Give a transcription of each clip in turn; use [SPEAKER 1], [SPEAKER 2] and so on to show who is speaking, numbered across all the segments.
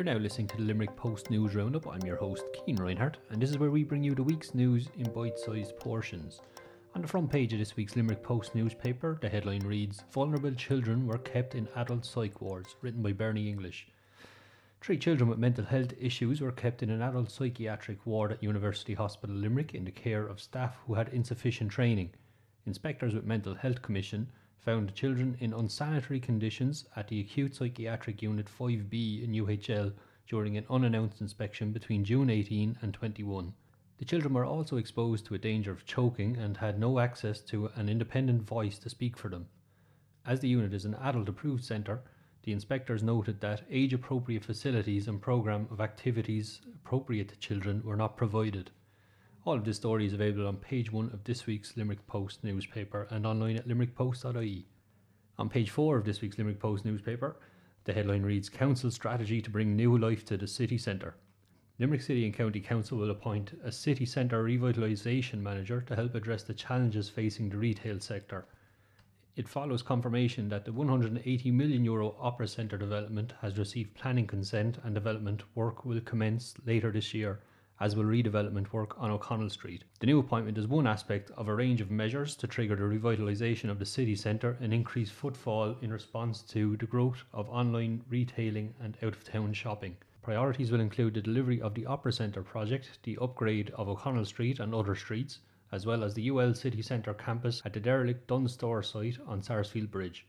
[SPEAKER 1] You're now listening to the Limerick Post News Roundup. I'm your host, Keen Reinhardt, and this is where we bring you the week's news in bite sized portions. On the front page of this week's Limerick Post newspaper, the headline reads Vulnerable children were kept in adult psych wards, written by Bernie English. Three children with mental health issues were kept in an adult psychiatric ward at University Hospital Limerick in the care of staff who had insufficient training. Inspectors with Mental Health Commission found children in unsanitary conditions at the Acute Psychiatric Unit 5B in UHL during an unannounced inspection between June 18 and 21. The children were also exposed to a danger of choking and had no access to an independent voice to speak for them. As the unit is an adult approved centre, the inspectors noted that age appropriate facilities and programme of activities appropriate to children were not provided. All of this story is available on page one of this week's Limerick Post newspaper and online at limerickpost.ie. On page four of this week's Limerick Post newspaper, the headline reads Council strategy to bring new life to the city centre. Limerick City and County Council will appoint a city centre revitalisation manager to help address the challenges facing the retail sector. It follows confirmation that the 180 million euro Opera Centre development has received planning consent and development work will commence later this year as will redevelopment work on O'Connell Street. The new appointment is one aspect of a range of measures to trigger the revitalisation of the city centre and increase footfall in response to the growth of online retailing and out of town shopping. Priorities will include the delivery of the Opera Centre project, the upgrade of O'Connell Street and other streets, as well as the UL City Centre campus at the derelict Dunnes Store site on Sarsfield Bridge.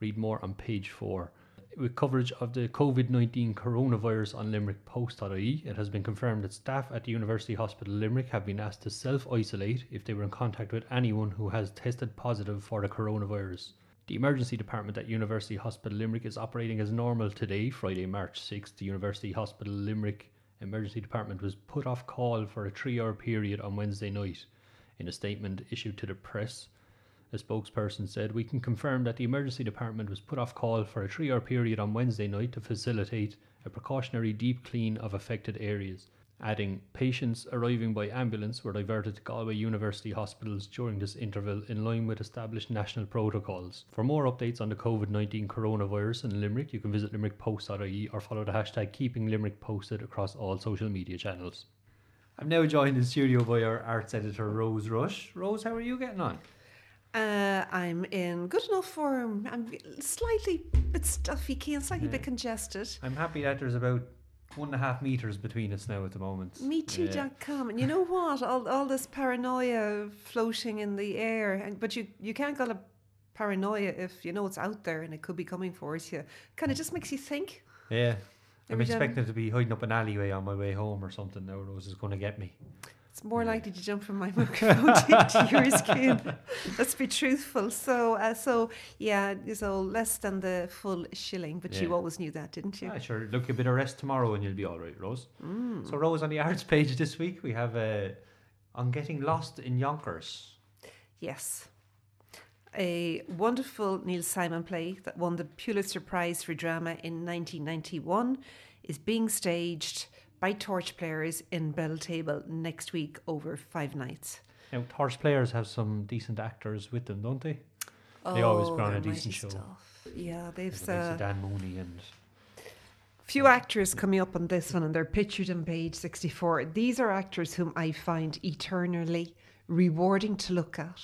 [SPEAKER 1] Read more on page 4 with coverage of the COVID 19 coronavirus on limerickpost.ie, it has been confirmed that staff at the University Hospital Limerick have been asked to self isolate if they were in contact with anyone who has tested positive for the coronavirus. The emergency department at University Hospital Limerick is operating as normal today, Friday, March 6th. The University Hospital Limerick emergency department was put off call for a three hour period on Wednesday night. In a statement issued to the press, a spokesperson said, We can confirm that the emergency department was put off call for a three hour period on Wednesday night to facilitate a precautionary deep clean of affected areas. Adding, patients arriving by ambulance were diverted to Galway University hospitals during this interval in line with established national protocols. For more updates on the COVID 19 coronavirus in Limerick, you can visit limerickpost.ie or follow the hashtag Keeping Limerick Posted across all social media channels. I'm now joined in studio by our arts editor Rose Rush. Rose, how are you getting on?
[SPEAKER 2] Uh, I'm in good enough form. I'm slightly bit stuffy, keen, slightly yeah. bit congested.
[SPEAKER 1] I'm happy that there's about one and a half meters between us now at the moment.
[SPEAKER 2] Me too, yeah. come. And you know what? All, all this paranoia floating in the air, and but you you can't call it paranoia if you know it's out there and it could be coming for you. Kind of just makes you think.
[SPEAKER 1] Yeah. I'm expecting to be hiding up an alleyway on my way home or something now. Rose is going to get me.
[SPEAKER 2] It's more likely to jump from my microphone to your skin. Let's be truthful. So, uh, so yeah, so less than the full shilling, but yeah. you always knew that, didn't you?
[SPEAKER 1] Yeah, sure. Look, a bit of rest tomorrow and you'll be all right, Rose. Mm. So, Rose, on the arts page this week, we have uh, on getting lost in Yonkers.
[SPEAKER 2] Yes. A wonderful Neil Simon play that won the Pulitzer Prize for Drama in 1991 is being staged by torch players in Belltable next week over five nights.
[SPEAKER 1] Now, torch players have some decent actors with them, don't they? Oh, they always put on a decent show.
[SPEAKER 2] Stuff. Yeah, they've uh,
[SPEAKER 1] Dan Mooney and
[SPEAKER 2] few actors coming up on this one, and they're pictured on page sixty-four. These are actors whom I find eternally rewarding to look at,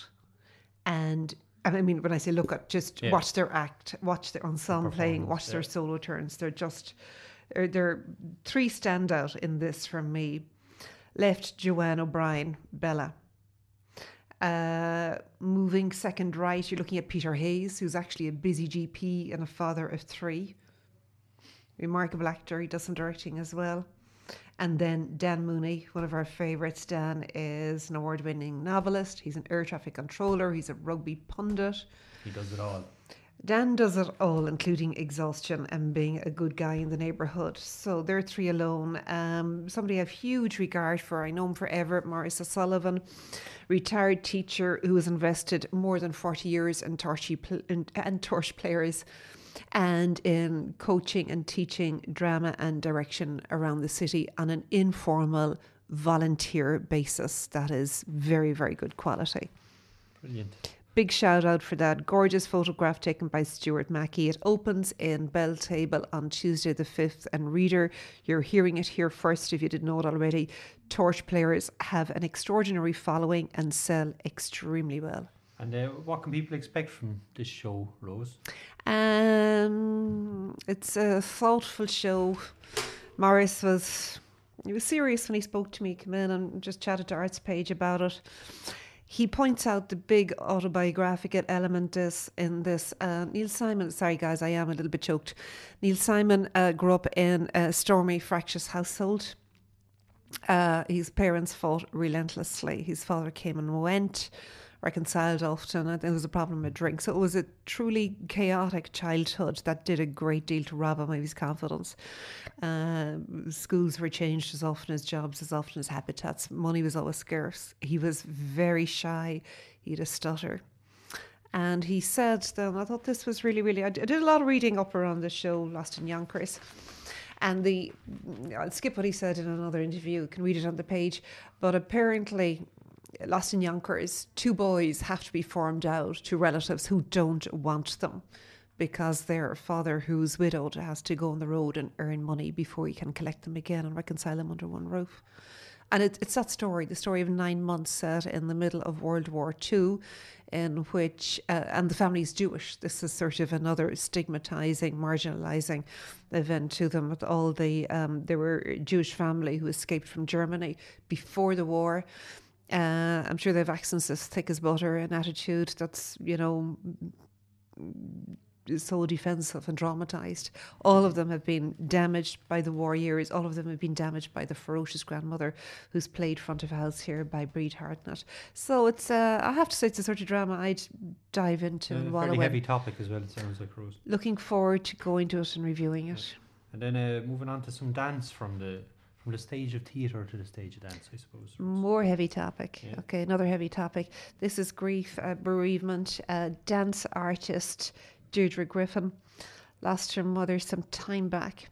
[SPEAKER 2] and and I mean when I say look at, just yeah. watch their act, watch their ensemble playing, watch yeah. their solo turns. They're just there, there are three standout in this from me. Left Joanne O'Brien, Bella. Uh, moving second right, you're looking at Peter Hayes, who's actually a busy GP and a father of three. Remarkable actor, he does some directing as well. And then Dan Mooney, one of our favourites. Dan is an award winning novelist, he's an air traffic controller, he's a rugby pundit.
[SPEAKER 1] He does it all.
[SPEAKER 2] Dan does it all, including exhaustion and being a good guy in the neighbourhood. So they're three alone. Um, somebody I have huge regard for. I know him forever, Maurice O'Sullivan, retired teacher who has invested more than 40 years in, torchy pl- in, and torch players and in coaching and teaching drama and direction around the city on an informal volunteer basis. That is very, very good quality.
[SPEAKER 1] Brilliant.
[SPEAKER 2] Big shout out for that. Gorgeous photograph taken by Stuart Mackey. It opens in Belltable on Tuesday the 5th. And reader, you're hearing it here first if you didn't know it already. Torch players have an extraordinary following and sell extremely well.
[SPEAKER 1] And uh, what can people expect from this show, Rose?
[SPEAKER 2] Um, it's a thoughtful show. Maurice was he was serious when he spoke to me. Come in and just chatted to Arts Page about it. He points out the big autobiographical element is in this. Uh, Neil Simon, sorry guys, I am a little bit choked. Neil Simon uh, grew up in a stormy, fractious household. Uh, his parents fought relentlessly. His father came and went reconciled often. There was a problem with drink. So it was a truly chaotic childhood that did a great deal to rob him of his confidence. Uh, schools were changed as often as jobs, as often as habitats. Money was always scarce. He was very shy. He had a stutter. And he said, then, I thought this was really, really. I did a lot of reading up around the show, Lost in Yonkers. And the, I'll skip what he said in another interview, you can read it on the page. But apparently, Lost in Yonkers, two boys have to be farmed out to relatives who don't want them because their father, who's widowed, has to go on the road and earn money before he can collect them again and reconcile them under one roof. And it, it's that story, the story of nine months set in the middle of World War II, in which, uh, and the family is Jewish. This is sort of another stigmatizing, marginalizing event to them. With all the, um, there were a Jewish family who escaped from Germany before the war uh, I'm sure they have accents as thick as butter, an attitude that's, you know, so defensive and dramatized. All of them have been damaged by the war years. All of them have been damaged by the ferocious grandmother who's played front of house here by Bríd Hartnett. So it's, uh, I have to say, it's a sort of drama I'd dive into.
[SPEAKER 1] Uh,
[SPEAKER 2] and
[SPEAKER 1] very heavy topic as well, it sounds like, Rose.
[SPEAKER 2] Looking forward to going to it and reviewing it.
[SPEAKER 1] And then uh, moving on to some dance from the from the stage of theatre to the stage of dance, I suppose.
[SPEAKER 2] More heavy topic.
[SPEAKER 1] Yeah.
[SPEAKER 2] Okay, another heavy topic. This is grief, uh, bereavement. Uh, dance artist Deirdre Griffin lost her mother some time back.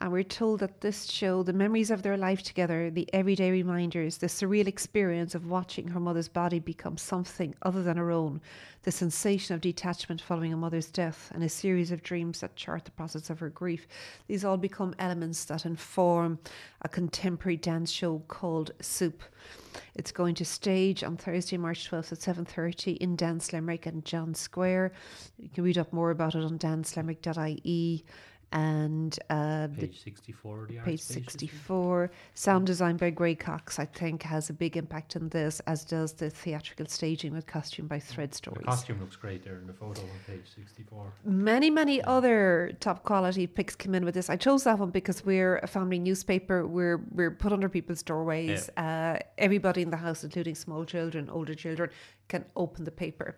[SPEAKER 2] And we're told that this show, the memories of their life together, the everyday reminders, the surreal experience of watching her mother's body become something other than her own, the sensation of detachment following a mother's death, and a series of dreams that chart the process of her grief. These all become elements that inform a contemporary dance show called Soup. It's going to stage on Thursday, March 12th at 7.30 in Dance Limerick and John Square. You can read up more about it on dancelimerick.ie and uh,
[SPEAKER 1] page 64 the
[SPEAKER 2] page 64 sound design by Gray Cox I think has a big impact on this as does the theatrical staging with costume by Thread Stories.
[SPEAKER 1] The costume looks great there in the photo on page 64
[SPEAKER 2] many many other top quality picks come in with this. I chose that one because we're a family newspaper. We're we're put under people's doorways. Yeah. uh, everybody in the house including small children older children can open the paper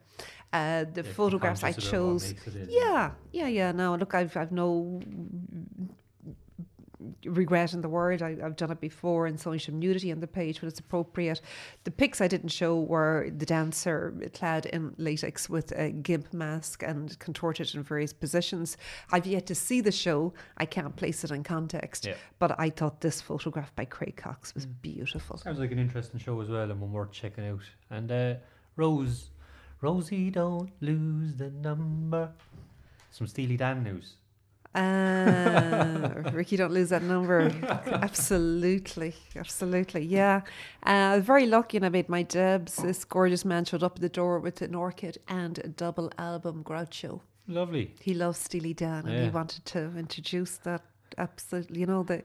[SPEAKER 2] uh, the yeah, photographs I chose. yeah, yeah, yeah. No, look, I've I've no regret in the word. I, have done it before and showing some nudity on the page when it's appropriate. The pics I didn't show were the dancer clad in latex with a gimp mask and contorted in various positions. I've yet to see the show. I can't place it in context.
[SPEAKER 1] Yeah.
[SPEAKER 2] But I thought this photograph by Craig Cox was mm. beautiful.
[SPEAKER 1] Sounds like an interesting show as well and one worth checking out. And uh, Rose Rosie, don't lose the number. Some Steely Dan news.
[SPEAKER 2] Uh, Ricky, don't lose that number. absolutely, absolutely, yeah. Uh, I was very lucky, and I made my debs. This gorgeous man showed up at the door with an orchid and a double album Gaucho.
[SPEAKER 1] Lovely.
[SPEAKER 2] He loves Steely Dan, and he wanted to introduce that. Absolutely, you know the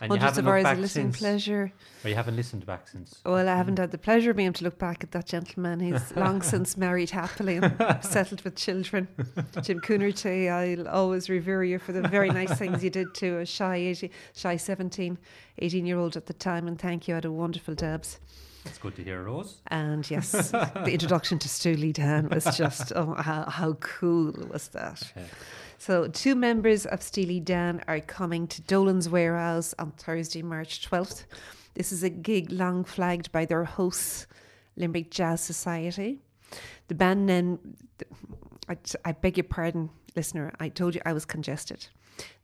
[SPEAKER 1] And
[SPEAKER 2] hundreds of hours of listening
[SPEAKER 1] since.
[SPEAKER 2] pleasure.
[SPEAKER 1] Or you haven't listened back since.
[SPEAKER 2] Well, I haven't mm. had the pleasure of being able to look back at that gentleman. He's long since married happily and settled with children. Jim Coonerty, I'll always revere you for the very nice things you did to a shy, 80, shy 17, 18 year old at the time. And thank you. I had a wonderful Debs.
[SPEAKER 1] It's good to hear, Rose.
[SPEAKER 2] And yes, the introduction to Steely Dan was just, oh, how, how cool was that?
[SPEAKER 1] Yeah.
[SPEAKER 2] So, two members of Steely Dan are coming to Dolan's Warehouse on Thursday, March 12th. This is a gig long flagged by their hosts, Limerick Jazz Society. The band then, I, I beg your pardon, listener, I told you I was congested.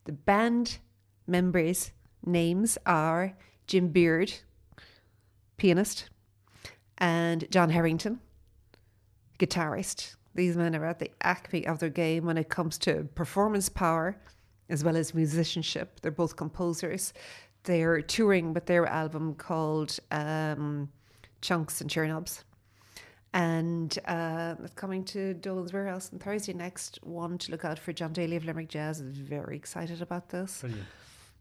[SPEAKER 2] The band members' names are Jim Beard, pianist, and Jon Herington, guitarist. These men are at the acme of their game when it comes to performance power as well as musicianship. They're both composers. They're touring with their album called um, Chunks and Chernobs. And uh, it's coming to Dolan's Warehouse on Thursday next. One to look out for John Daly of Limerick Jazz very excited about this.
[SPEAKER 1] Brilliant.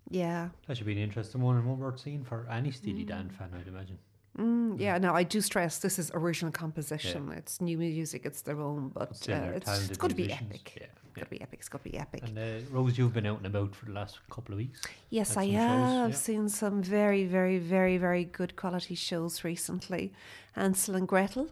[SPEAKER 2] Yeah.
[SPEAKER 1] That should be an interesting one and one worth seeing for any Steely Dan fan, I'd imagine.
[SPEAKER 2] Mm, yeah, no, I do stress this is original composition. It's new music, it's their own, but
[SPEAKER 1] still
[SPEAKER 2] uh, it's, it's got to be epic.
[SPEAKER 1] Yeah,
[SPEAKER 2] It's got to be epic. It's got to be epic.
[SPEAKER 1] And uh, Rose, you've been out and about for the last couple of weeks.
[SPEAKER 2] Yes, I have
[SPEAKER 1] yeah.
[SPEAKER 2] seen some very, very, very, very good quality shows recently. Hansel and Gretel,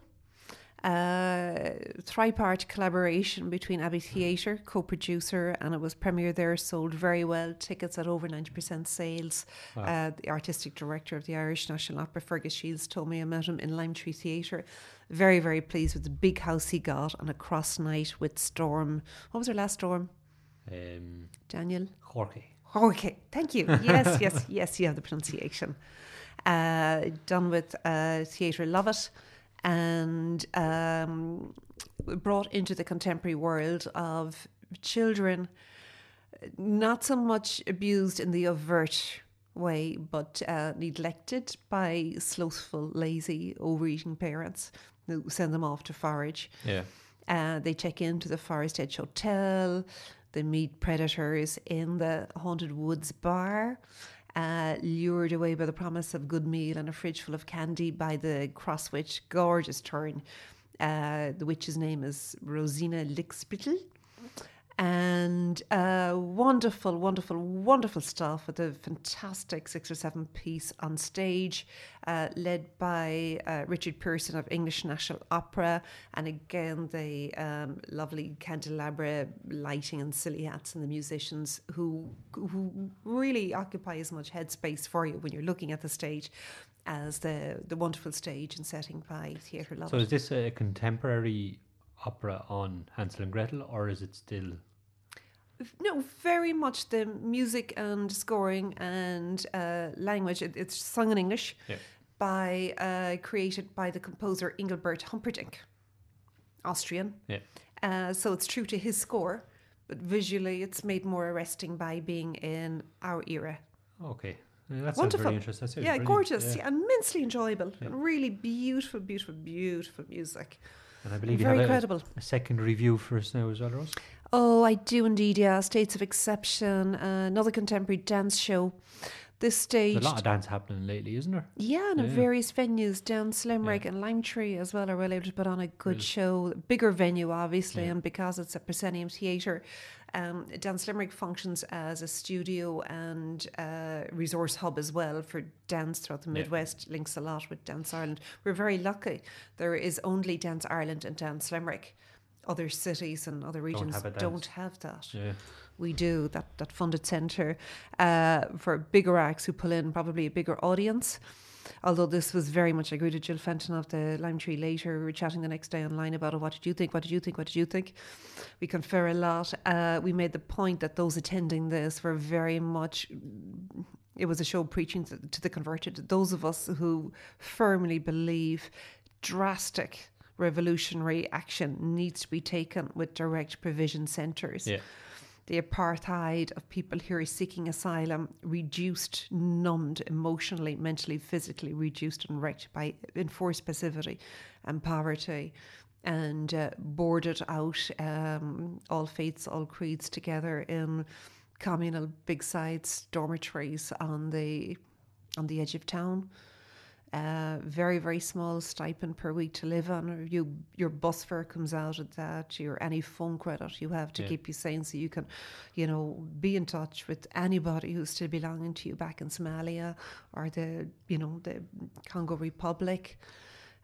[SPEAKER 2] uh, tripart collaboration between Abbey Theatre, co-producer, and it was premiered there. Sold very well. Tickets at over ninety percent sales.
[SPEAKER 1] Wow.
[SPEAKER 2] Uh, the artistic director of the Irish National Opera, Fergus Shields, told me I met him in Lime Tree Theatre. Very, very pleased with the big house he got on a cross night with Storm. What was her last storm?
[SPEAKER 1] Um,
[SPEAKER 2] Daniel.
[SPEAKER 1] Jorge.
[SPEAKER 2] Okay, thank you. Yes, yes, yes, you have the pronunciation. Uh, done with uh, Theatre Lovett and um, brought into the contemporary world of children, not so much abused in the overt way, but uh, neglected by slothful, lazy, overeating parents who send them off to forage.
[SPEAKER 1] Yeah.
[SPEAKER 2] Uh, they check into the Forest Edge Hotel. They meet predators in the Haunted Woods bar. Uh, lured away by the promise of a good meal and a fridge full of candy by the cross witch, gorgeous turn. Uh, the witch's name is Rosina Lickspittel. And uh, wonderful, wonderful, wonderful stuff with a fantastic six or seven piece on stage, uh, led by uh, Richard Pearson of English National Opera. And again, the um, lovely candelabra lighting and silly hats and the musicians who, who really occupy as much headspace for you when you're looking at the stage as the, the wonderful stage and setting by Theatre Lovett.
[SPEAKER 1] So is this a contemporary opera on Hansel and Gretel, or is it still?
[SPEAKER 2] No, very much the music and scoring and uh, language. It, it's sung in English
[SPEAKER 1] Yeah.
[SPEAKER 2] by uh, created by the composer Engelbert Humperdinck, Austrian.
[SPEAKER 1] Yeah.
[SPEAKER 2] Uh, so it's true to his score, but visually it's made more arresting by being in our era.
[SPEAKER 1] Okay. Yeah, that
[SPEAKER 2] Wonderful.
[SPEAKER 1] very interesting.
[SPEAKER 2] Yeah,
[SPEAKER 1] brilliant.
[SPEAKER 2] gorgeous,
[SPEAKER 1] Yeah.
[SPEAKER 2] yeah, immensely enjoyable,
[SPEAKER 1] Yeah.
[SPEAKER 2] and really beautiful, beautiful, beautiful music.
[SPEAKER 1] And I believe you
[SPEAKER 2] Very
[SPEAKER 1] have a,
[SPEAKER 2] credible.
[SPEAKER 1] a second review for us now as well, Rose.
[SPEAKER 2] Oh, I do indeed, yeah. States of Exception, uh, another contemporary dance show. This stage.
[SPEAKER 1] There's a lot of dance happening lately, isn't there?
[SPEAKER 2] Yeah, and
[SPEAKER 1] Yeah.
[SPEAKER 2] various venues Dance Limerick and Lime Tree as well are well able to put on a good show. Bigger venue, obviously,
[SPEAKER 1] Yeah.
[SPEAKER 2] and because it's a proscenium theatre, um, Dance Limerick functions as a studio and uh, resource hub as well for dance throughout the
[SPEAKER 1] Yeah.
[SPEAKER 2] Midwest. Links a lot with Dance Ireland. We're very lucky. There is only Dance Ireland and Dance Limerick. Other cities and other regions
[SPEAKER 1] have a dance.
[SPEAKER 2] don't have that
[SPEAKER 1] Yeah.
[SPEAKER 2] we do that that funded centre uh, for bigger acts who pull in probably a bigger audience. Although this was very much, I agreed with Jill Fenton of the Lime Tree later. We were chatting the next day online about it. What did you think? What did you think? What did you think? We confer a lot. Uh, we made the point that those attending this were very much. It was a show preaching to, to the converted. Those of us who firmly believe drastic revolutionary action needs to be taken with direct provision centres
[SPEAKER 1] Yeah.
[SPEAKER 2] The apartheid of people who are seeking asylum reduced, numbed emotionally, mentally, physically, reduced and wrecked by enforced passivity and poverty, and uh, boarded out um, all faiths, all creeds together in communal big sides dormitories on the on the edge of town. Uh, very very small stipend per week to live on. You your bus fare comes out of that. Your any phone credit you have to
[SPEAKER 1] Yeah.
[SPEAKER 2] keep you sane, so you can, you know, be in touch with anybody who's still belonging to you back in Somalia or the you know the Congo Republic,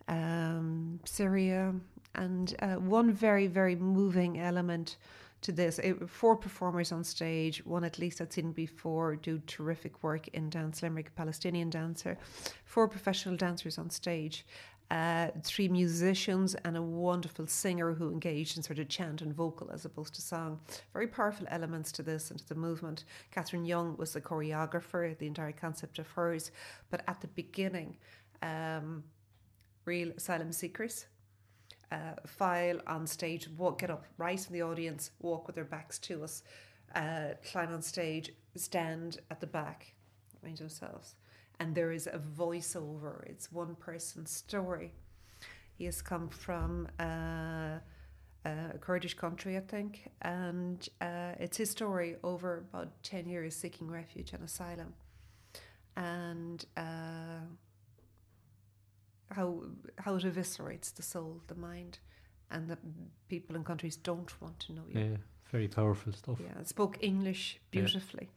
[SPEAKER 2] um, Syria, and uh, one very very moving element to this. It, four performers on stage, one at least I'd seen before, do terrific work in Dance Limerick, Palestinian dancer. Four professional dancers on stage, uh, three musicians, and a wonderful singer who engaged in sort of chant and vocal as opposed to song. Very powerful elements to this and to the movement. Catherine Young was the choreographer, the entire concept of hers. But at the beginning, um, real asylum seekers uh, file on stage, walk, get up right in the audience, walk with their backs to us, uh, climb on stage, stand at the back, mind themselves. And there is a voiceover. It's one person's story. He has come from uh, a Kurdish country, I think, and uh, it's his story over about 10 years seeking refuge and asylum. And uh, how how it eviscerates the soul, the mind, and that people in countries don't want to know you.
[SPEAKER 1] Yeah, very powerful stuff.
[SPEAKER 2] Yeah, spoke English beautifully.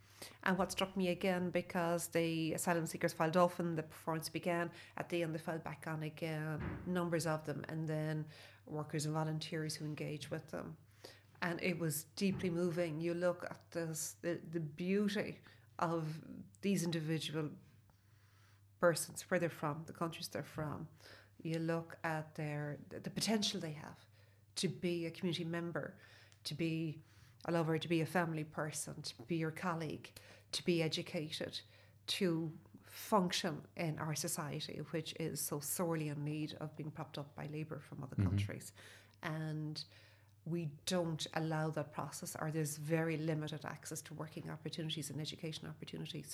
[SPEAKER 2] And what struck me again, because the asylum seekers filed off and the performance began, at the end they fell back on again, numbers of them, and then workers and volunteers who engage with them. And it was deeply moving. You look at this, the, the beauty of these individual persons, where they're from, the countries they're from. You look at their the potential they have to be a community member, to be a lover, to be a family person, to be your colleague, to be educated, to function in our society, which is so sorely in need of being propped up by labour from other
[SPEAKER 1] Mhm.
[SPEAKER 2] countries. And we don't allow that process, or there's very limited access to working opportunities and education opportunities,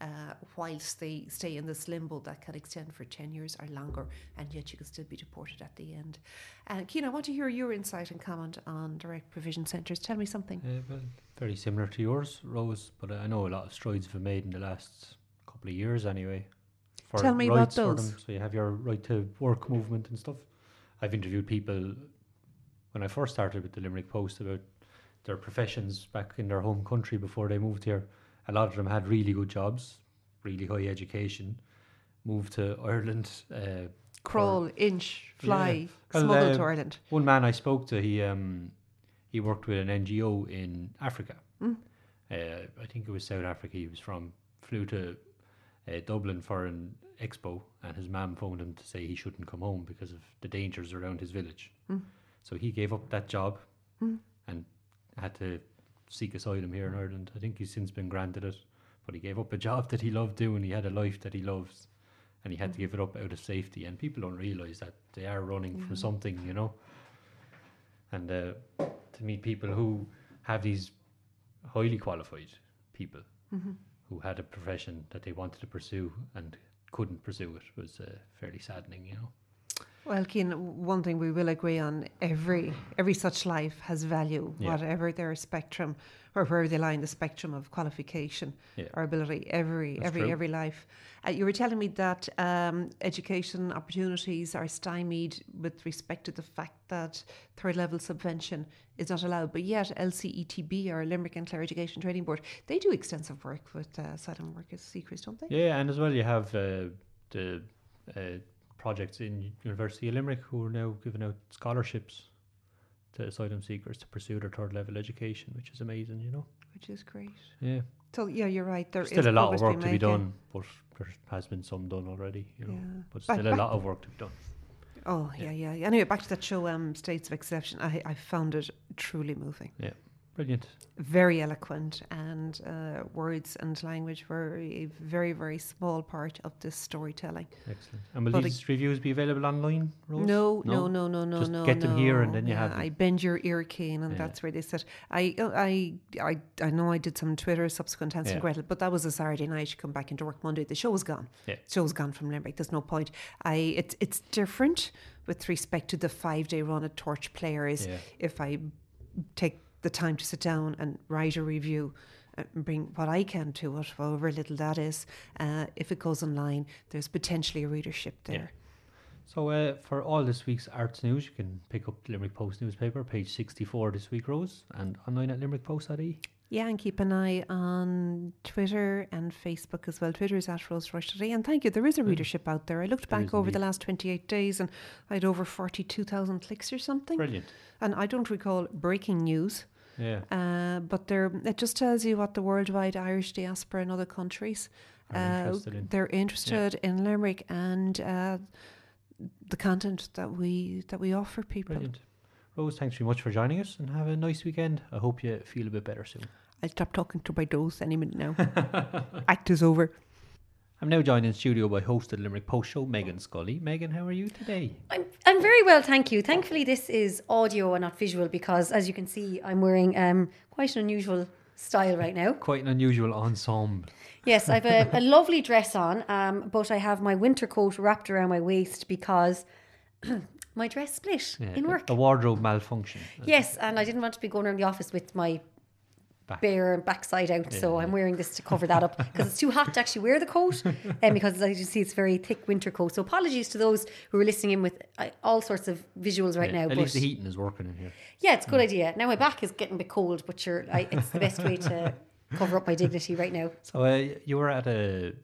[SPEAKER 2] uh, whilst they stay in this limbo that can extend for 10 years or longer, and yet you can still be deported at the end. Uh, Keena, I want to hear your insight and comment on direct provision centres. Tell me something.
[SPEAKER 1] Uh, well, very similar to yours, Rose, but I know a lot of strides have been made in the last couple of years anyway. For
[SPEAKER 2] Tell me about those.
[SPEAKER 1] So you have your right to work movement and stuff. I've interviewed people when I first started with the Limerick Post about their professions back in their home country before they moved here. A lot of them had really good jobs, really high education, moved to Ireland. Uh,
[SPEAKER 2] Crawl, inch, fly,
[SPEAKER 1] Well,
[SPEAKER 2] smuggle
[SPEAKER 1] uh,
[SPEAKER 2] to Ireland.
[SPEAKER 1] one man I spoke to, he um, he worked with an NGO in Africa.
[SPEAKER 2] Mm.
[SPEAKER 1] Uh, I think it was South Africa. He was from. Flew to uh, Dublin for an expo, and his mum phoned him to say he shouldn't come home because of the dangers around his village.
[SPEAKER 2] Mm.
[SPEAKER 1] So he gave up that job
[SPEAKER 2] Mm.
[SPEAKER 1] and had to seek asylum here in Ireland. I think he's since been granted it, but he gave up a job that he loved doing. He had a life that he loves, and he had to
[SPEAKER 2] Mm.
[SPEAKER 1] give it up out of safety. And people don't realise that they are running
[SPEAKER 2] Yeah.
[SPEAKER 1] from something, you know. And uh, to meet people who have these highly qualified people
[SPEAKER 2] Mhm.
[SPEAKER 1] who had a profession that they wanted to pursue and couldn't pursue it was uh, fairly saddening, you know.
[SPEAKER 2] Well, Keane, one thing we will agree on: every every such life has value,
[SPEAKER 1] Yeah.
[SPEAKER 2] whatever their spectrum or where they lie in the spectrum of qualification
[SPEAKER 1] Yeah.
[SPEAKER 2] or ability. Every
[SPEAKER 1] That's
[SPEAKER 2] every
[SPEAKER 1] true.
[SPEAKER 2] every life. Uh, you were telling me that um, education opportunities are stymied with respect to the fact that third level subvention is not allowed, but yet LCETB or Limerick and Clare Education Training Board they do extensive work with uh, asylum workers seekers, don't they?
[SPEAKER 1] Yeah, and as well you have uh, the uh, projects in University of Limerick who are now giving out scholarships to asylum seekers to pursue their third level education, which is amazing, you know.
[SPEAKER 2] Which is great.
[SPEAKER 1] Yeah,
[SPEAKER 2] So yeah, you're right. There
[SPEAKER 1] There's still
[SPEAKER 2] is
[SPEAKER 1] a lot of work to be
[SPEAKER 2] yeah.
[SPEAKER 1] done, but there has been some done already, you know.
[SPEAKER 2] Yeah.
[SPEAKER 1] But
[SPEAKER 2] Back-
[SPEAKER 1] still a
[SPEAKER 2] back-
[SPEAKER 1] lot of work to be done.
[SPEAKER 2] Oh yeah,
[SPEAKER 1] Yeah.
[SPEAKER 2] yeah. Anyway, back to that show, um, States of Exception. I, I found it truly moving,
[SPEAKER 1] Brilliant.
[SPEAKER 2] very eloquent, and uh, words and language were a very, very small part of this storytelling.
[SPEAKER 1] Excellent. And will
[SPEAKER 2] But
[SPEAKER 1] these reviews be available online, Rose?
[SPEAKER 2] No, no, no, no, no,
[SPEAKER 1] Just
[SPEAKER 2] no.
[SPEAKER 1] get them here and then you
[SPEAKER 2] yeah,
[SPEAKER 1] have them.
[SPEAKER 2] I bend your ear, Kane, and
[SPEAKER 1] Yeah.
[SPEAKER 2] that's where they said. I, I, I, I know I did some Twitter subsequent Hansel
[SPEAKER 1] Yeah.
[SPEAKER 2] Gretel, but that was a Saturday night. You come back into work Monday. The show was gone.
[SPEAKER 1] Yeah.
[SPEAKER 2] show's gone from Limerick. There's no point. I, it's, it's different with respect to the five day run at Torch Players.
[SPEAKER 1] Yeah.
[SPEAKER 2] If I take the time to sit down and write a review. And bring what I can to it, however little that is. Uh, if it goes online, there's potentially a readership
[SPEAKER 1] Yeah.
[SPEAKER 2] there.
[SPEAKER 1] So uh, for all this week's arts news, you can pick up the Limerick Post newspaper, page 64 this week, Rose, and online at limerickpost.ie.
[SPEAKER 2] Yeah, and keep an eye on Twitter and Facebook as well. Twitter is at Rose Rush today. And thank you. There is a
[SPEAKER 1] Mm.
[SPEAKER 2] readership out there. I looked
[SPEAKER 1] There
[SPEAKER 2] back
[SPEAKER 1] is
[SPEAKER 2] over the last 28 days and I had over 42,000 clicks or something.
[SPEAKER 1] Brilliant.
[SPEAKER 2] And I don't recall breaking news,
[SPEAKER 1] Yeah.
[SPEAKER 2] uh, but there it just tells you what the worldwide Irish diaspora in other countries
[SPEAKER 1] I'm
[SPEAKER 2] uh,
[SPEAKER 1] interested in.
[SPEAKER 2] they're interested in Limerick and uh, the content that we that we offer people.
[SPEAKER 1] Brilliant. Rose, thanks very much for joining us and have a nice weekend. I hope you feel a bit better soon.
[SPEAKER 2] I'll stop talking to my dose any minute now. Act is over.
[SPEAKER 1] I'm now joined in studio by host of Limerick Post Show, Megan Scully. Megan, how are you today?
[SPEAKER 3] I'm, I'm very well, thank you. Thankfully, this is audio and not visual because, as you can see, I'm wearing um, quite an unusual style right now.
[SPEAKER 1] Quite an unusual ensemble.
[SPEAKER 3] Yes, I have a, a lovely dress on, um, but I have my winter coat wrapped around my waist because my dress split
[SPEAKER 1] Yeah,
[SPEAKER 3] in work.
[SPEAKER 1] A wardrobe malfunction.
[SPEAKER 3] Yes, and I didn't want to be going around the office with my
[SPEAKER 1] Back.
[SPEAKER 3] bare and backside out, so I'm wearing this to cover that up because it's too hot to actually wear the coat, and because as you see, it's a very thick winter coat. So apologies to those who are listening in with uh, all sorts of visuals right
[SPEAKER 1] Yeah,
[SPEAKER 3] now.
[SPEAKER 1] At
[SPEAKER 3] but
[SPEAKER 1] least the heating is working in here.
[SPEAKER 3] yeah, it's a good idea. Now my back is getting a bit cold, but sure, I, it's the best way to cover up my dignity right now.
[SPEAKER 1] So uh, you were at a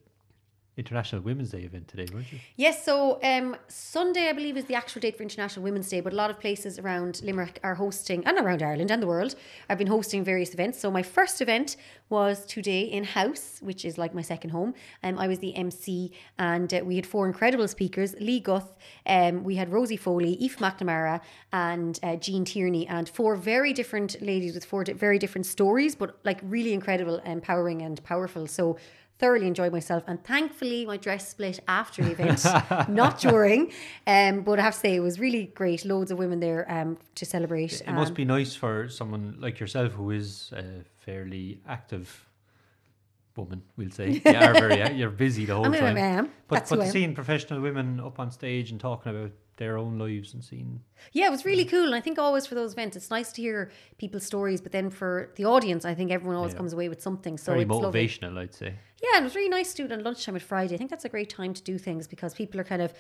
[SPEAKER 1] International Women's Day event today, weren't you?
[SPEAKER 3] Yes, so um, Sunday, I believe, is the actual date for International Women's Day, but a lot of places around Limerick are hosting, and around Ireland and the world, I've been hosting various events. So my first event was today in House, which is like my second home. Um, I was the MC, and uh, we had four incredible speakers Lee Guth, um, we had Rosie Foley, Eve McNamara, and uh, Jean Tierney, and four very different ladies with four di- very different stories, but like really incredible, empowering, and powerful. So thoroughly enjoyed myself and thankfully my dress split after the event not during um, but I have to say it was really great. Loads of women there um, to celebrate
[SPEAKER 1] It must
[SPEAKER 3] um,
[SPEAKER 1] be nice for someone like yourself who is a fairly active woman, we'll say. You are very, uh, you're busy the whole
[SPEAKER 3] I mean,
[SPEAKER 1] time.
[SPEAKER 3] I am.
[SPEAKER 1] But,
[SPEAKER 3] That's
[SPEAKER 1] but seeing professional women up on stage and talking about their own lives and seeing
[SPEAKER 3] yeah it was really cool and I think always for those events it's nice to hear people's stories but then for the audience I think everyone always
[SPEAKER 1] Yeah.
[SPEAKER 3] comes away with something so
[SPEAKER 1] very
[SPEAKER 3] it's lovely.
[SPEAKER 1] motivational, I'd say.
[SPEAKER 3] Yeah, it was really nice to do it on lunchtime at Friday. I think that's a great time to do things because people are kind of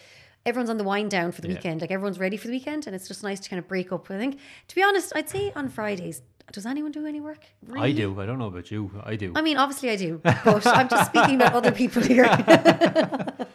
[SPEAKER 3] everyone's on the wind down for the
[SPEAKER 1] Yeah.
[SPEAKER 3] weekend. Like everyone's ready for the weekend, and it's just nice to kind of break up. I think, to be honest, I'd say on Fridays. Does anyone do any work?
[SPEAKER 1] I do. I don't know about you. I do.
[SPEAKER 3] I mean, obviously I do, but I'm just speaking about other people here.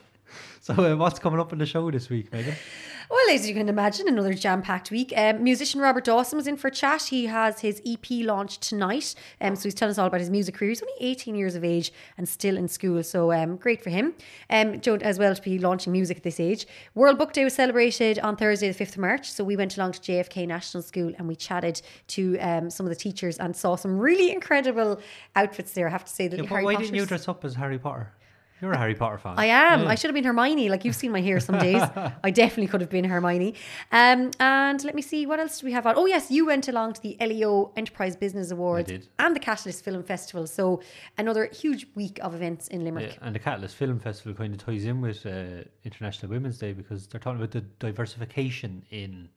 [SPEAKER 1] so, uh, what's coming up in the show this week, Megan?
[SPEAKER 3] Well, as you can imagine, another jam-packed week. Um, musician Robert Dawson was in for a chat. He has his EP launch tonight, um, so he's telling us all about his music career. He's only 18 years of age and still in school, so um, great for him. Um, as well to be launching music at this age. World Book Day was celebrated on Thursday, the 5th of March, so we went along to JFK National School and we chatted to um, some of the teachers and saw some really incredible outfits there. I have to say that
[SPEAKER 1] Yeah,
[SPEAKER 3] Harry
[SPEAKER 1] why
[SPEAKER 3] Potter's-
[SPEAKER 1] didn't you dress up as Harry Potter? You're a Harry Potter fan.
[SPEAKER 3] I am.
[SPEAKER 1] Yeah.
[SPEAKER 3] I should have been Hermione. Like you've seen my hair some days. I definitely could have been Hermione. Um, and let me see, what else do we have on? Oh, yes, you went along to the LEO Enterprise Business Awards
[SPEAKER 1] did.
[SPEAKER 3] and the Catalyst Film Festival. So another huge week of events in Limerick.
[SPEAKER 1] Yeah, and the Catalyst Film Festival kind of ties in with uh, International Women's Day because they're talking about the diversification in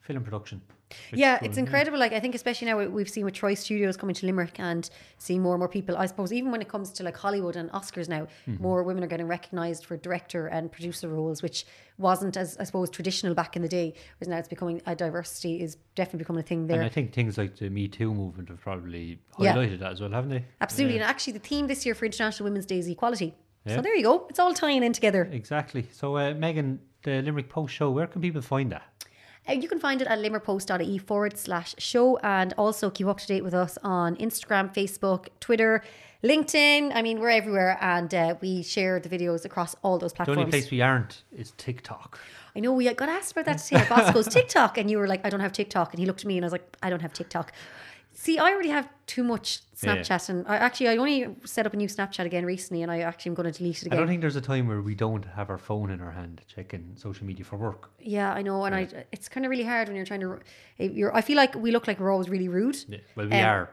[SPEAKER 1] film production.
[SPEAKER 3] Yeah, it's incredible. Like I think, especially now we've seen with Troy Studios coming to Limerick and seeing more and more people. I suppose even when it comes to like Hollywood and Oscars now,
[SPEAKER 1] Mm-hmm.
[SPEAKER 3] more women are getting recognised for director and producer roles, which wasn't as I suppose traditional back in the day. Whereas now it's becoming a diversity is definitely becoming a thing there. And.
[SPEAKER 1] I think things like the Me Too movement have probably
[SPEAKER 3] Yeah.
[SPEAKER 1] highlighted that as well, haven't they?
[SPEAKER 3] Absolutely, and actually, the theme this year for International Women's Day is equality.
[SPEAKER 1] Yeah.
[SPEAKER 3] So there you go. It's all tying in together.
[SPEAKER 1] Exactly. So, uh, Megan, the Limerick Post show, where can people find that?
[SPEAKER 3] Uh, you can find it at limerickpost.ie forward slash show and also keep up to date with us on Instagram, Facebook, Twitter, LinkedIn. I mean, we're everywhere and uh, we share the videos across all those platforms.
[SPEAKER 1] The only place we aren't is TikTok.
[SPEAKER 3] I know we got asked about that today. Our boss goes, TikTok. And you were like, I don't have TikTok. And he looked at me and I was like, I don't have TikTok. See, I already have too much
[SPEAKER 1] Yeah.
[SPEAKER 3] Snapchat. And I actually, I only set up a new Snapchat again recently and I actually am going to delete it again.
[SPEAKER 1] I don't think there's a time where we don't have our phone in our hand checking social media for work.
[SPEAKER 3] Yeah, I know, and I it's kind of really hard when you're trying to. You're, I feel like we look like we're always really rude.
[SPEAKER 1] Yeah, well, we
[SPEAKER 3] Um,
[SPEAKER 1] are.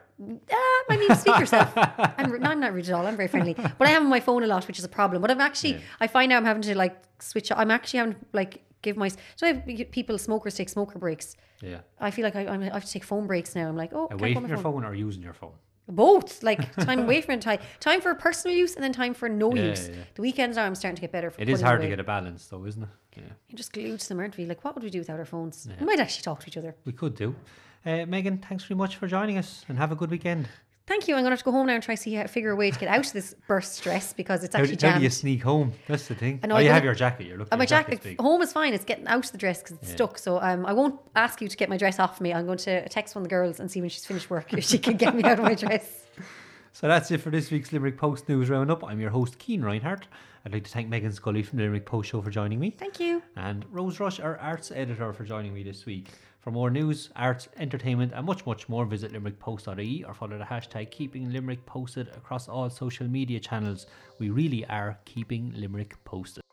[SPEAKER 3] Ah, I mean, speak yourself. I'm, no, I'm not rude at all. I'm very friendly, but I have my phone a lot, which is a problem. But I'm actually,
[SPEAKER 1] Yeah.
[SPEAKER 3] I find now I'm having to like switch. I'm actually having like give my. So I have people smokers take smoker breaks.
[SPEAKER 1] Yeah.
[SPEAKER 3] I feel like I, I'm, I have to take phone breaks now. I'm like, oh,
[SPEAKER 1] Away from your
[SPEAKER 3] my
[SPEAKER 1] phone or using your phone.
[SPEAKER 3] Both, like time away from time time for personal use and then time for no
[SPEAKER 1] Yeah,
[SPEAKER 3] use.
[SPEAKER 1] yeah, yeah.
[SPEAKER 3] The weekends are I'm starting to get better. For
[SPEAKER 1] It is hard
[SPEAKER 3] away.
[SPEAKER 1] to get a balance, though, isn't it? Yeah.
[SPEAKER 3] You're just glued to them, aren't we? Like, what would we do without our phones? We might actually talk to each other.
[SPEAKER 1] We could do. Uh, Megan, thanks very much for joining us and have a good weekend.
[SPEAKER 3] Thank you. I'm going to have to go home now and try to see how, figure a way to get out of this burst stress because it's
[SPEAKER 1] How,
[SPEAKER 3] actually
[SPEAKER 1] how do you sneak home? That's the thing.
[SPEAKER 3] I know,
[SPEAKER 1] oh,
[SPEAKER 3] I
[SPEAKER 1] you have your jacket. You're looking.
[SPEAKER 3] Uh, my
[SPEAKER 1] your
[SPEAKER 3] jacket
[SPEAKER 1] big.
[SPEAKER 3] home is fine. It's getting out of the dress because it's
[SPEAKER 1] Yeah.
[SPEAKER 3] stuck. So um, I won't ask you to get my dress off me. I'm going to text one of the girls and see when she's finished work if she can get me out of my dress.
[SPEAKER 1] So that's it for this week's Limerick Post News Roundup. I'm your host, Keen Reinhardt. I'd like to thank Megan Scully from the Limerick Post Show for joining me.
[SPEAKER 3] Thank you.
[SPEAKER 1] And Rose Rush, our arts editor, for joining me this week. For more news, arts, entertainment, and much, much more, visit limerickpost.ie or follow the hashtag Keeping Limerick Posted across all social media channels. We really are keeping Limerick posted.